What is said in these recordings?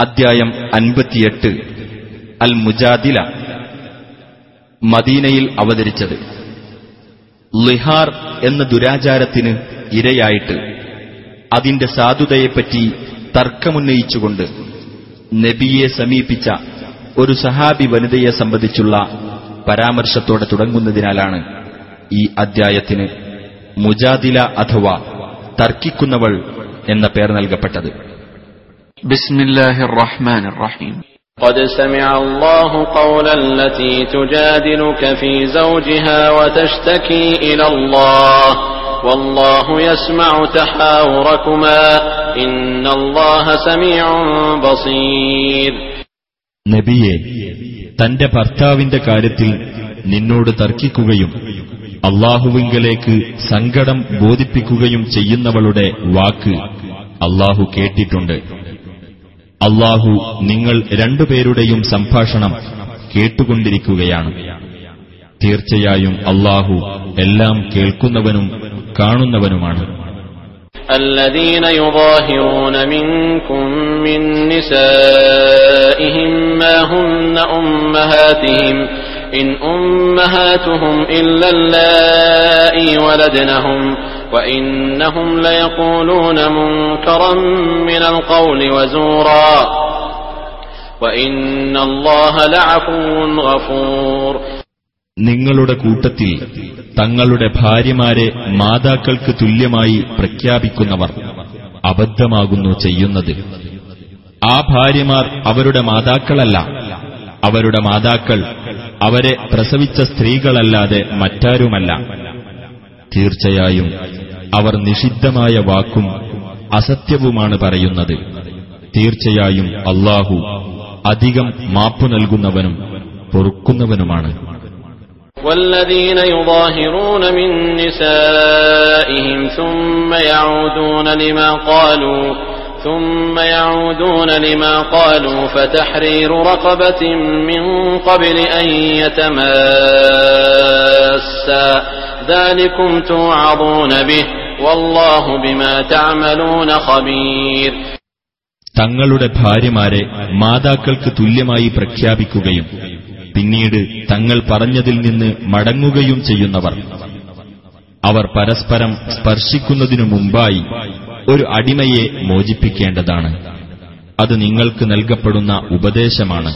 അദ്ധ്യായം അൻപത്തിയെട്ട്. അൽ മുജാദില മദീനയിൽ അവതരിച്ചത്. ലിഹാർ എന്ന ദുരാചാരത്തിന് ഇരയായിട്ട് അതിന്റെ സാധുതയെപ്പറ്റി തർക്കമുന്നയിച്ചുകൊണ്ട് നബിയെ സമീപിച്ച ഒരു സഹാബി വനിതയെ സംബന്ധിച്ചുള്ള പരാമർശത്തോടെ തുടങ്ങുന്നതിനാലാണ് ഈ അദ്ധ്യായത്തിന് മുജാദില അഥവാ തർക്കിക്കുന്നവൾ എന്ന പേർ നൽകപ്പെട്ടത്. بسم الله الرحمن الرحيم قد سمع الله قول التي تجادلك في زوجها وتشتكي إلى الله والله يسمع تحاوركما إن الله سميع بصير നബിയെ തന്റെ ഭർത്താവിന്റെ കാര്യത്തിൽ നിന്നോട് തർക്കിക്കുകയും അള്ളാഹുവിങ്കലേക്ക് സങ്കടം ബോധിപ്പിക്കുകയും ചെയ്യുന്നവളുടെ വാക്ക് അള്ളാഹു കേട്ടിട്ടുണ്ട് അള്ളാഹു നിങ്ങൾ രണ്ടുപേരുടെയും സംഭാഷണം കേട്ടുകൊണ്ടിരിക്കുകയാണ് തീർച്ചയായും അള്ളാഹു എല്ലാം കേൾക്കുന്നവനും കാണുന്നവനുമാണ് الذين يظاهرون منكم من نسائهم ما هن أمهاتهم إن أمهاتهم إلا اللائي ولدنهم وإنهم ليقولون منكرا من القول وزورا وإن الله لعفو غفور നിങ്ങളുടെ കൂട്ടത്തിൽ തങ്ങളുടെ ഭാര്യമാരെ മാതാക്കൾക്ക് തുല്യമായി പ്രഖ്യാപിക്കുന്നവർ അബദ്ധമാകുന്നു ചെയ്യുന്നത് ആ ഭാര്യമാർ അവരുടെ മാതാക്കളല്ല അവരുടെ മാതാക്കൾ അവരെ പ്രസവിച്ച സ്ത്രീകളല്ലാതെ മറ്റാരുമല്ല തീർച്ചയായും അവർ നിഷിദ്ധമായ വാക്കും അസത്യവുമാണ് പറയുന്നത് തീർച്ചയായും അള്ളാഹു അധികം മാപ്പു നൽകുന്നവനും പൊറുക്കുന്നവനുമാണ് والذين يظاهرون من نسائهم ثم يعودون لما قالوا ثم يعودون لما قالوا فتحرير رقبة من قبل أن يتماسا ذلكم توعظون به والله بما تعملون خبير തങ്ങളുടെ ഭാര്യമാരെ മാതാക്കൾക്ക് തുല്യമായി പ്രഖ്യാപിക്കുകയും പിന്നീട് തങ്ങൾ പറഞ്ഞതിൽ നിന്ന് മടങ്ങുകയും ചെയ്യുന്നവർ അവർ പരസ്പരം സ്പർശിക്കുന്നതിനു മുമ്പായി ഒരു അടിമയെ മോചിപ്പിക്കേണ്ടതാണ് അത് നിങ്ങൾക്ക് നൽകപ്പെടുന്ന ഉപദേശമാണ്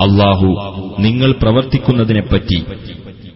അള്ളാഹു നിങ്ങൾ പ്രവർത്തിക്കുന്നതിനെപ്പറ്റി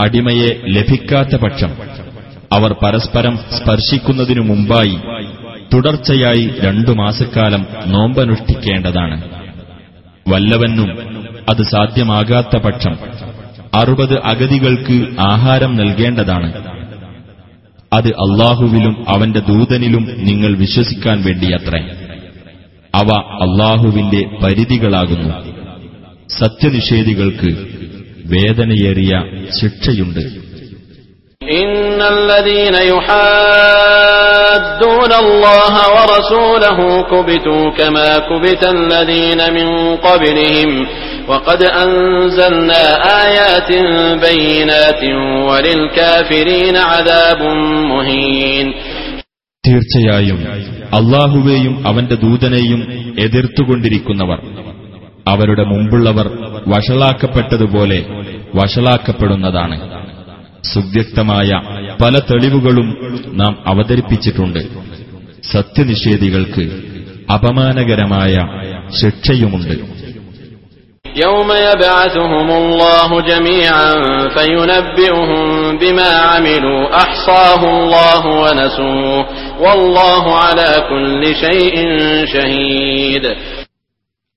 അടിമയെ ലഭിക്കാത്ത പക്ഷം അവർ പരസ്പരം സ്പർശിക്കുന്നതിനു മുമ്പായി തുടർച്ചയായി രണ്ടു മാസക്കാലം നോമ്പനുഷ്ഠിക്കേണ്ടതാണ്. വല്ലവനും അത് സാധ്യമാകാത്ത പക്ഷം അറുപത് അഗതികൾക്ക് ആഹാരം നൽകേണ്ടതാണ്. അത് അള്ളാഹുവിലും അവന്റെ ദൂതനിലും നിങ്ങൾ വിശ്വസിക്കാൻ വേണ്ടിയത്രേ. അവ അള്ളാഹുവിന്റെ പരിധികളാകുന്നു. സത്യനിഷേധികൾക്ക് വേദനയേറിയ ശിക്ഷയുണ്ട് إن الذين يحادون الله ورسوله كبتوا كما كبت الذين من قبلهم وقد أنزلنا آيات بينات وللكافرين عذاب مهين തീർച്ചയായും അള്ളാഹുവേയും അവന്റെ ദൂതനെയും എതിർത്തുകൊണ്ടിരിക്കുന്നവർ അവരുടെ മുമ്പുള്ളവർ വഷളാക്കപ്പെട്ടതുപോലെ വഷളാക്കപ്പെടുന്നതാണ് സുവ്യക്തമായ പല തെളിവുകളും നാം അവതരിപ്പിച്ചിട്ടുണ്ട് സത്യനിഷേധികൾക്ക് അപമാനകരമായ ശിക്ഷയുമുണ്ട് يوم يبعثهم الله جميعا فينبئهم بما عملوا أحصاه الله ونسوه والله على كل شيء شهيد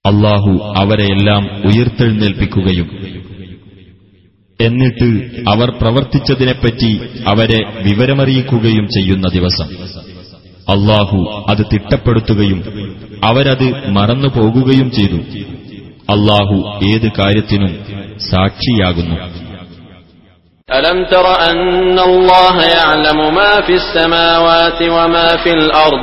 അള്ളാഹു അവരെയെല്ലാം ഉയർത്തെഴുന്നേൽപ്പിക്കുകയും എന്നിട്ട് അവർ പ്രവർത്തിച്ചതിനെപ്പറ്റി അവരെ വിവരമറിയിക്കുകയും ചെയ്യുന്ന ദിവസം അള്ളാഹു അത് തിട്ടപ്പെടുത്തുകയും അവരത് മറന്നു പോകുകയും ചെയ്തു അള്ളാഹു ഏത് കാര്യത്തിനും സാക്ഷിയാകുന്നു ألم تر أن الله يعلم ما في السماوات وما في الأرض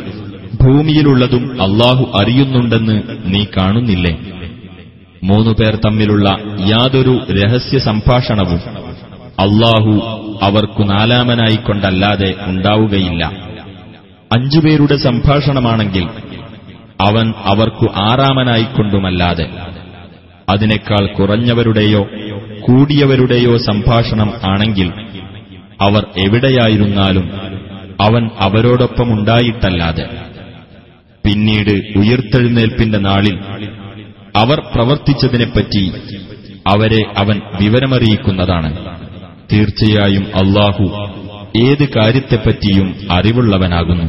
ഭൂമിയിലുള്ളതും അള്ളാഹു അറിയുന്നുണ്ടെന്ന് നീ കാണുന്നില്ലേ? മൂന്നു പേർ തമ്മിലുള്ള യാതൊരു രഹസ്യ സംഭാഷണവും അള്ളാഹു അവർക്കു നാലാമനായിക്കൊണ്ടല്ലാതെ ഉണ്ടാവുകയില്ല. അഞ്ചുപേരുടെ സംഭാഷണമാണെങ്കിൽ അവൻ അവർക്കു ആറാമനായിക്കൊണ്ടുമല്ലാതെ. അതിനേക്കാൾ കുറഞ്ഞവരുടെയോ കൂടിയവരുടെയോ സംഭാഷണം ആണെങ്കിൽ അവർ എവിടെയായിരുന്നാലും അവൻ അവരോടൊപ്പമുണ്ടായിട്ടല്ലാതെ. പിന്നീട് ഉയർത്തെഴുന്നേൽപ്പിന്റെ നാളിൽ അവർ പ്രവർത്തിച്ചതിനെപ്പറ്റി അവരെ അവൻ വിവരമറിയിക്കുന്നതാണ് തീർച്ചയായും അള്ളാഹു ഏത് കാര്യത്തെപ്പറ്റിയും അറിവുള്ളവനാകുന്നു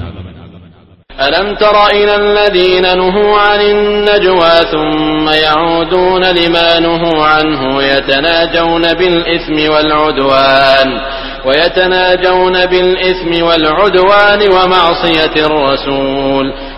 ألم تر إلى الذين نهوا عن النجوى ثم يعودون لما نهوا عنه يتناجون بالإثم والعدوان ويتناجون بالإثم والعدوان ومعصية الرسول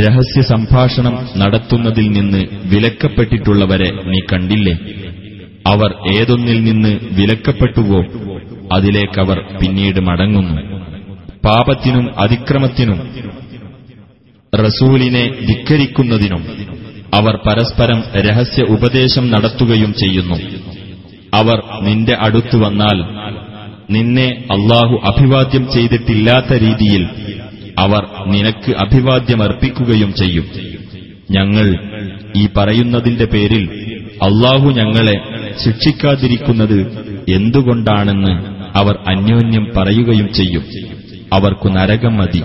രഹസ്യ സംഭാഷണം നടത്തുന്നതിൽ നിന്ന് വിലക്കപ്പെട്ടിട്ടുള്ളവരെ നീ കണ്ടില്ലേ? അവർ ഏതൊന്നിൽ നിന്ന് വിലക്കപ്പെട്ടുവോ അതിലേക്കവർ പിന്നീട് മടങ്ങുന്നു. പാപത്തിനും അതിക്രമത്തിനും റസൂലിനെ ധിക്കരിക്കുന്നതിനും അവർ പരസ്പരം രഹസ്യ ഉപദേശം നടത്തുകയും ചെയ്യുന്നു. അവർ നിന്റെ അടുത്തു വന്നാൽ നിന്നെ അള്ളാഹു അഭിവാദ്യം ചെയ്തിട്ടില്ലാത്ത രീതിയിൽ അവർ നിനക്ക് അഭിവാദ്യമർപ്പിക്കുകയും ചെയ്യും. ഞങ്ങൾ ഈ പറയുന്നതിന്റെ പേരിൽ അള്ളാഹു ഞങ്ങളെ ശിക്ഷിക്കാതിരിക്കുന്നത് എന്തുകൊണ്ടാണെന്ന് അവർ അന്യോന്യം പറയുകയും ചെയ്യും. അവർക്കു നരകം മതി.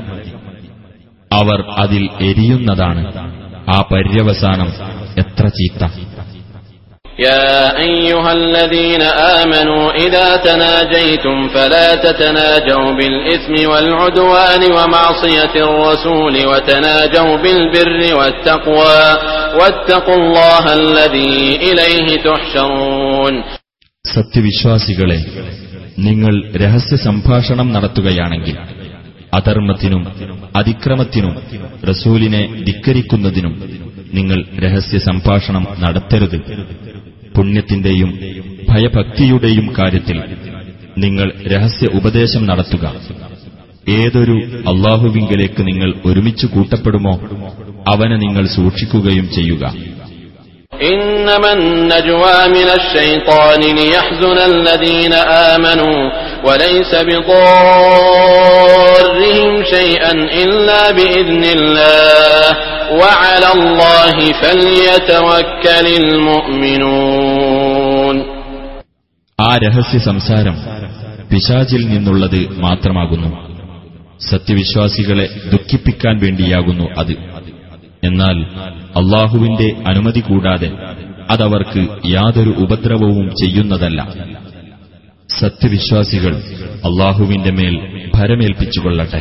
അവർ അതിൽ എരിയുന്നതാണ്. ആ പര്യവസാനം എത്ര ചീത്ത. يا أيها الذين آمنوا إذا تناجيتم فلا تتناجوا بالإثم والعدوان ومعصية الرسول وتناجوا بالبر والتقوى واتقوا الله الذي إليه تحشرون സത്യവിശ്വാസികളെ നിങ്ങൾ രഹസ്യ സംഭാഷണം നടത്തുകയാണെങ്കിൽ അധർമ്മത്തിനും അതിക്രമത്തിനും റസൂലിനെ ധിക്കരിക്കുന്നതിനും നിങ്ങൾ രഹസ്യ സംഭാഷണം നടത്തരുത് പുണ്യത്തിന്റെയും ഭയഭക്തിയുടെയും കാര്യത്തിൽ നിങ്ങൾ രഹസ്യ ഉപദേശം നടത്തുക ഏതൊരു അള്ളാഹുവിങ്കലേക്ക് നിങ്ങൾ ഒരുമിച്ച് കൂട്ടപ്പെടുമോ അവനെ നിങ്ങൾ സൂക്ഷിക്കുകയും ചെയ്യുക إنما النجوى من الشيطان ليحزن الذين آمنوا وليس بضارهم شيئا إلا بإذن الله وعلى الله فليتوكل المؤمنون ആ രഹസ്യ സംസാരം പിശാചിൽ നിന്നുള്ളത് മാത്രമാകുന്നു സത്യവിശ്വാസികളെ ദുഃഖിപ്പിക്കാൻ വേണ്ടിയാകുന്നു അത് എന്നാൽ അള്ളാഹുവിന്റെ അനുമതി കൂടാതെ അതവർക്ക് യാതൊരു ഉപദ്രവവും ചെയ്യുന്നതല്ല സത്യവിശ്വാസികൾ അള്ളാഹുവിന്റെ മേൽ ഭരമേൽപ്പിച്ചുകൊള്ളട്ടെ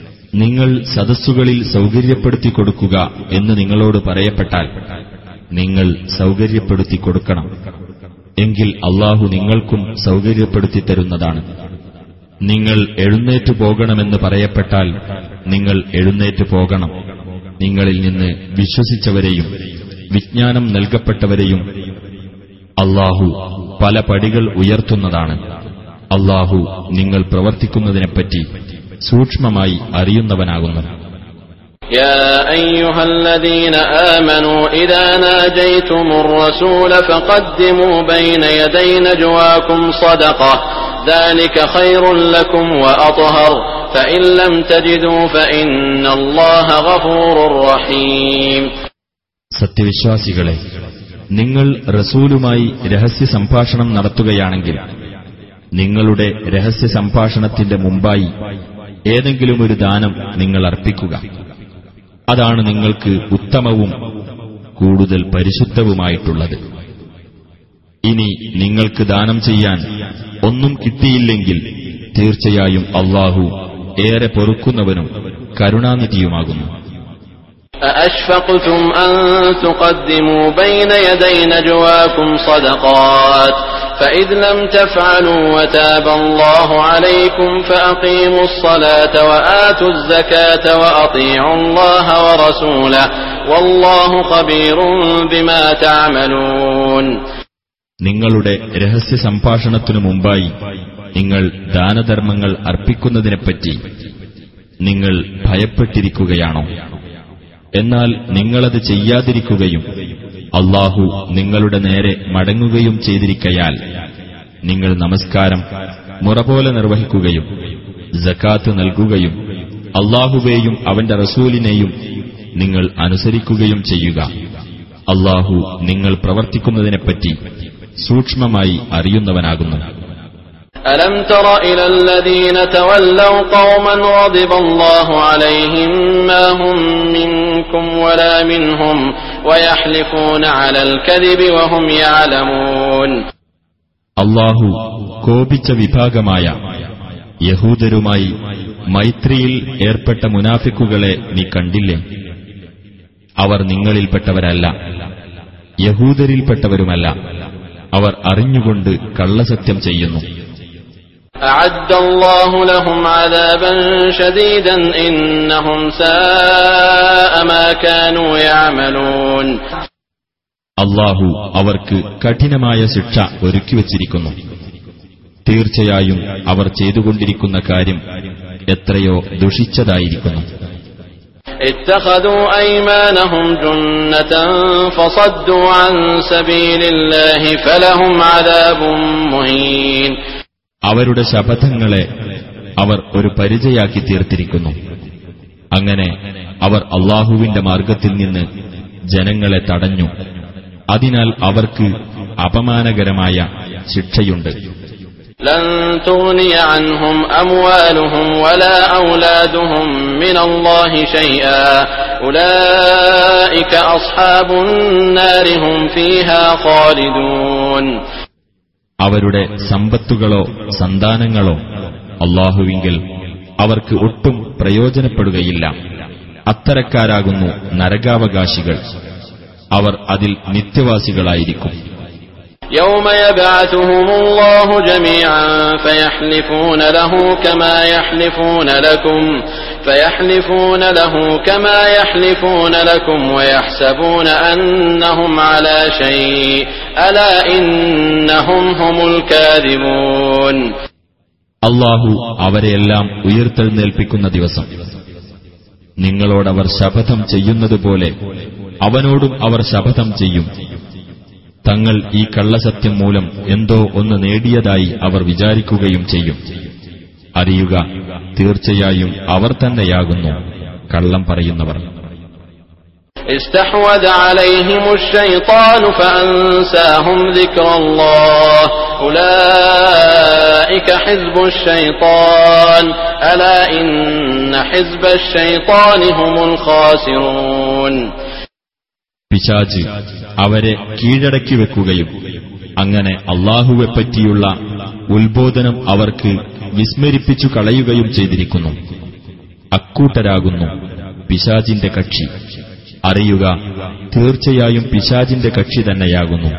നിങ്ങൾ സദസ്സുകളിൽ സൗകര്യപ്പെടുത്തി കൊടുക്കുക എന്ന് നിങ്ങളോട് പറയപ്പെട്ടാൽ നിങ്ങൾ സൗകര്യപ്പെടുത്തി കൊടുക്കണം. എങ്കിൽ അള്ളാഹു നിങ്ങൾക്കും സൗകര്യപ്പെടുത്തി തരുന്നതാണ്. നിങ്ങൾ എഴുന്നേറ്റു പോകണമെന്ന് പറയപ്പെട്ടാൽ നിങ്ങൾ എഴുന്നേറ്റു പോകണം. നിങ്ങളിൽ നിന്ന് വിശ്വസിച്ചവരെയും വിജ്ഞാനം നൽകപ്പെട്ടവരെയും അള്ളാഹു പല പടികൾ ഉയർത്തുന്നതാണ്. അള്ളാഹു നിങ്ങൾ പ്രവർത്തിക്കുന്നതിനെപ്പറ്റി സൂക്ഷ്മമായി അറിയുന്നവനാകുന്നു يا أيها الذين آمنوا إذا ناجيتم الرسول فقدموا بين يدي نجواكم صدقة ذلك خير لكم وأطهر فإن لم تجدوا فإن الله غفور رحيم സത്യവിശ്വാസികളെ നിങ്ങൾ റസൂലുമായി രഹസ്യ സംഭാഷണം നടത്തുകയാണെങ്കിൽ നിങ്ങളുടെ രഹസ്യ സംഭാഷണത്തിന്റെ മുമ്പായി ഏതെങ്കിലും ഒരു ദാനം നിങ്ങൾ അർപ്പിക്കുക അതാണ് നിങ്ങൾക്ക് ഉത്തമവും കൂടുതൽ പരിശുദ്ധവുമായിട്ടുള്ളത് ഇനി നിങ്ങൾക്ക് ദാനം ചെയ്യാൻ ഒന്നും കിട്ടിയില്ലെങ്കിൽ തീർച്ചയായും അള്ളാഹു ഏറെ പൊറുക്കുന്നവനും കരുണാനിധിയുമാകുന്നു أأشفقتم أن تقدموا بين يدي نجواكم صدقات فإذ لم تفعلوا وتاب الله عليكم فأقيموا الصلاة وآتوا الزكاة وأطيعوا الله ورسوله والله خبير بما تعملون നിങ്ങളുടെ രഹസ്യ സംഭാഷണത്തിനു മുമ്പായി നിങ്ങൾ ദാനധർമ്മങ്ങൾ അർപ്പിക്കുന്നതിനെപ്പറ്റി നിങ്ങൾ ഭയപ്പെട്ടിരിക്കുകയാണോ എന്നാൽ നിങ്ങളത് ചെയ്യാതിരിക്കുകയും അള്ളാഹു നിങ്ങളുടെ നേരെ മടങ്ങുകയും ചെയ്തിരിക്കയാൽ നിങ്ങൾ നമസ്കാരം മുറപോലെ നിർവഹിക്കുകയും ജക്കാത്ത് നൽകുകയും അള്ളാഹുവേയും അവന്റെ റസൂലിനെയും നിങ്ങൾ അനുസരിക്കുകയും ചെയ്യുക. അള്ളാഹു നിങ്ങൾ പ്രവർത്തിക്കുന്നതിനെപ്പറ്റി സൂക്ഷ്മമായി അറിയുന്നവനാകുന്നു. ألم تر إلى الذين تولوا قوما غضب الله عليهم ما هم منكم ولا منهم ويحلفون على الكذب وهم يعلمون അള്ളാഹു കോപിച്ച വിഭാഗമായ യഹൂദരുമായി മൈത്രിയിൽ ഏർപ്പെട്ട മുനാഫിക്കുകളെ നീ കണ്ടില്ലേ അവർ നിങ്ങളിൽപ്പെട്ടവരല്ല യഹൂദരിൽപ്പെട്ടവരുമല്ല അവർ അറിഞ്ഞുകൊണ്ട് കള്ളസത്യം ചെയ്യുന്നു أعد الله لهم عذابا شديدا إنهم ساء ما كانوا يعملون അള്ളാഹു അവർക്ക് കഠിനമായ ശിക്ഷ ഒരുക്കിവച്ചിരിക്കുന്നു തീർച്ചയായും അവർ ചെയ്തുകൊണ്ടിരിക്കുന്ന കാര്യം എത്രയോ ദുഷിച്ചതായിരിക്കുന്നു اتخذوا أيمانهم جنة فصدوا عن سبيل الله فلهم عذاب مهين അവരുടെ ശപഥങ്ങളെ അവർ ഒരു പരിചയാക്കി തീർത്തിരിക്കുന്നു. അങ്ങനെ അവർ അള്ളാഹുവിന്റെ മാർഗത്തിൽ നിന്ന് ജനങ്ങളെ തടഞ്ഞു. അതിനാൽ അവർക്ക് അപമാനകരമായ ശിക്ഷയുണ്ട്. അവരുടെ സമ്പത്തുകളോ സന്താനങ്ങളോ അള്ളാഹുവിങ്കിൽ അവർക്ക് ഒട്ടും പ്രയോജനപ്പെടുകയില്ല അത്തരക്കാരാകുന്നു നരകാവകാശികൾ അവർ അതിൽ നിത്യവാസികളായിരിക്കും يوم يبعثهم الله جميعا فيحلفون له كما يحلفون لكم فيحلفون له كما يحلفون لكم ويحسبون أنهم على شيء അള്ളാഹു അവരെയെല്ലാം ഉയർത്തെഴുന്നേൽപ്പിക്കുന്ന ദിവസം. നിങ്ങളോടവർ ശപഥം ചെയ്യുന്നതുപോലെ അവനോടും അവർ ശപഥം ചെയ്യും. തങ്ങൾ ഈ കള്ളസത്യം മൂലം എന്തോ ഒന്ന് നേടിയതായി അവർ വിചാരിക്കുകയും ചെയ്യും. അറിയുക തീർച്ചയായും അവർ തന്നെയാകുന്നു കള്ളം പറയുന്നവർ. استحوذ عليهم الشيطان فأنساهم ذكر الله أولئك حزب الشيطان ألا إن حزب الشيطان هم الخاسرون പിശാജ് അവരെ കീഴടക്കി വെക്കുകയും അങ്ങനെ അള്ളാഹുവെപ്പറ്റിയുള്ള ഉത്ബോധനം അവർക്ക് വിസ്മരിപ്പിച്ചു കളയുകയും ചെയ്തിരിക്കുന്നു അക്കൂട്ടരാകുന്നു പിശാജിന്റെ കക്ഷി അറിയുക തീർച്ചയായും പിശാജിന്റെ കക്ഷി തന്നെയാകുന്നു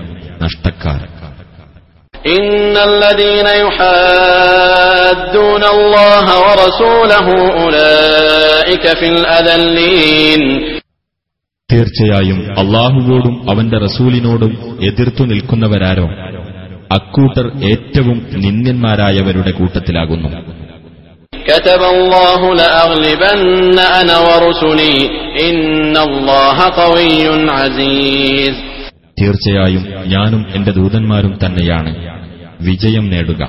നഷ്ടക്കാർ. തീർച്ചയായും അള്ളാഹുവോടും അവന്റെ റസൂലിനോടും എതിർത്തു നിൽക്കുന്നവരാരോ? അക്കൂട്ടർ ഏറ്റവും നിന്ദ്യന്മാരായവരുടെ കൂട്ടത്തിലാകുന്നു. كتب الله لأغلبن أنا ورسلي إن الله قوي عزيز തീർച്ചയായും ഞാനും എന്റെ ദൂതന്മാരും തന്നെയാണ് വിജയം നേടുക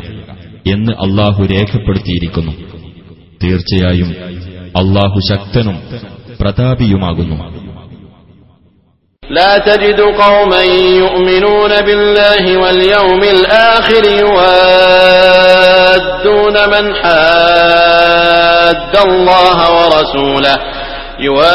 എന്ന് അള്ളാഹു രേഖപ്പെടുത്തിയിരിക്കുന്നു തീർച്ചയായും അള്ളാഹു ശക്തനും പ്രതാപിയുമാകുന്നു لا تجد قوما يؤمنون بالله واليوم الآخر يوادون من حاد الله ورسوله. يوادون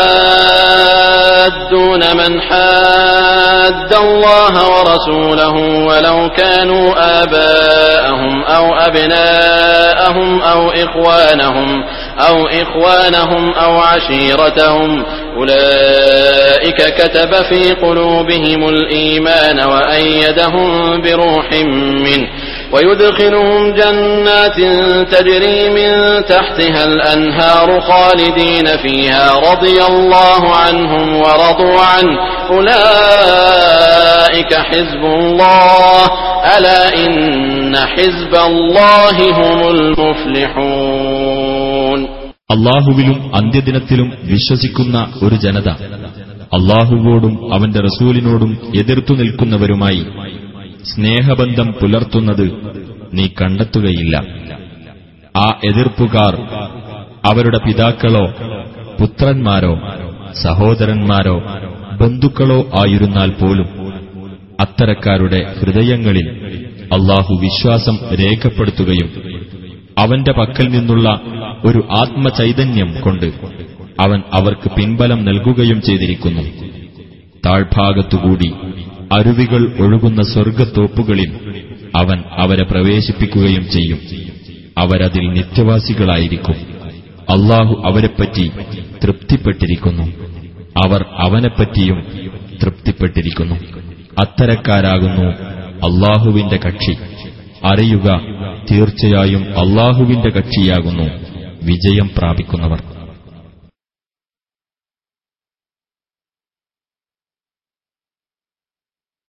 من حاد الله ورسوله ولو كانوا آباءهم أو أبناءهم أو إخوانهم أو إخوانهم أو عشيرتهم. أولئك كتب في قلوبهم الإيمان وأيدهم بروح منه. ويدخلهم جنات تجري من تحتها الأنهار خالدين فيها رضي الله عنهم ورضوا عنه أولئك حزب الله ألا إن حزب الله هم المفلحون അള്ളാഹുവിലും അന്ത്യദിനത്തിലും വിശ്വസിക്കുന്ന ഒരു ജനത അള്ളാഹുവോടും അവന്റെ റസൂലിനോടും എതിർത്തു നിൽക്കുന്നവരുമായി സ്നേഹബന്ധം പുലർത്തുന്നത് നീ കണ്ടെത്തുകയില്ല. ആ എതിർപ്പുകാർ അവരുടെ പിതാക്കളോ പുത്രന്മാരോ സഹോദരന്മാരോ ബന്ധുക്കളോ ആയിരുന്നാൽ പോലും അത്തരക്കാരുടെ ഹൃദയങ്ങളിൽ അള്ളാഹു വിശ്വാസം രേഖപ്പെടുത്തുകയും അവന്റെ പക്കൽ നിന്നുള്ള ഒരു ആത്മചൈതന്യം കൊണ്ട് അവൻ അവർക്ക് പിൻബലം നൽകുകയും ചെയ്തിരിക്കുന്നു. താഴ്ഭാഗത്തുകൂടി അരുവികൾ ഒഴുകുന്ന സ്വർഗത്തോപ്പുകളിൽ അവൻ അവരെ പ്രവേശിപ്പിക്കുകയും ചെയ്യും. അവരതിൽ നിത്യവാസികളായിരിക്കും. അള്ളാഹു അവരെപ്പറ്റി തൃപ്തിപ്പെട്ടിരിക്കുന്നു. അവർ അവനെപ്പറ്റിയും തൃപ്തിപ്പെട്ടിരിക്കുന്നു. അത്തരക്കാരാകുന്നു അള്ളാഹുവിന്റെ കക്ഷി. അറിയുക തീർച്ചയായും അള്ളാഹുവിന്റെ കക്ഷിയാകുന്നു വിജയം പ്രാപിക്കുന്നവർ.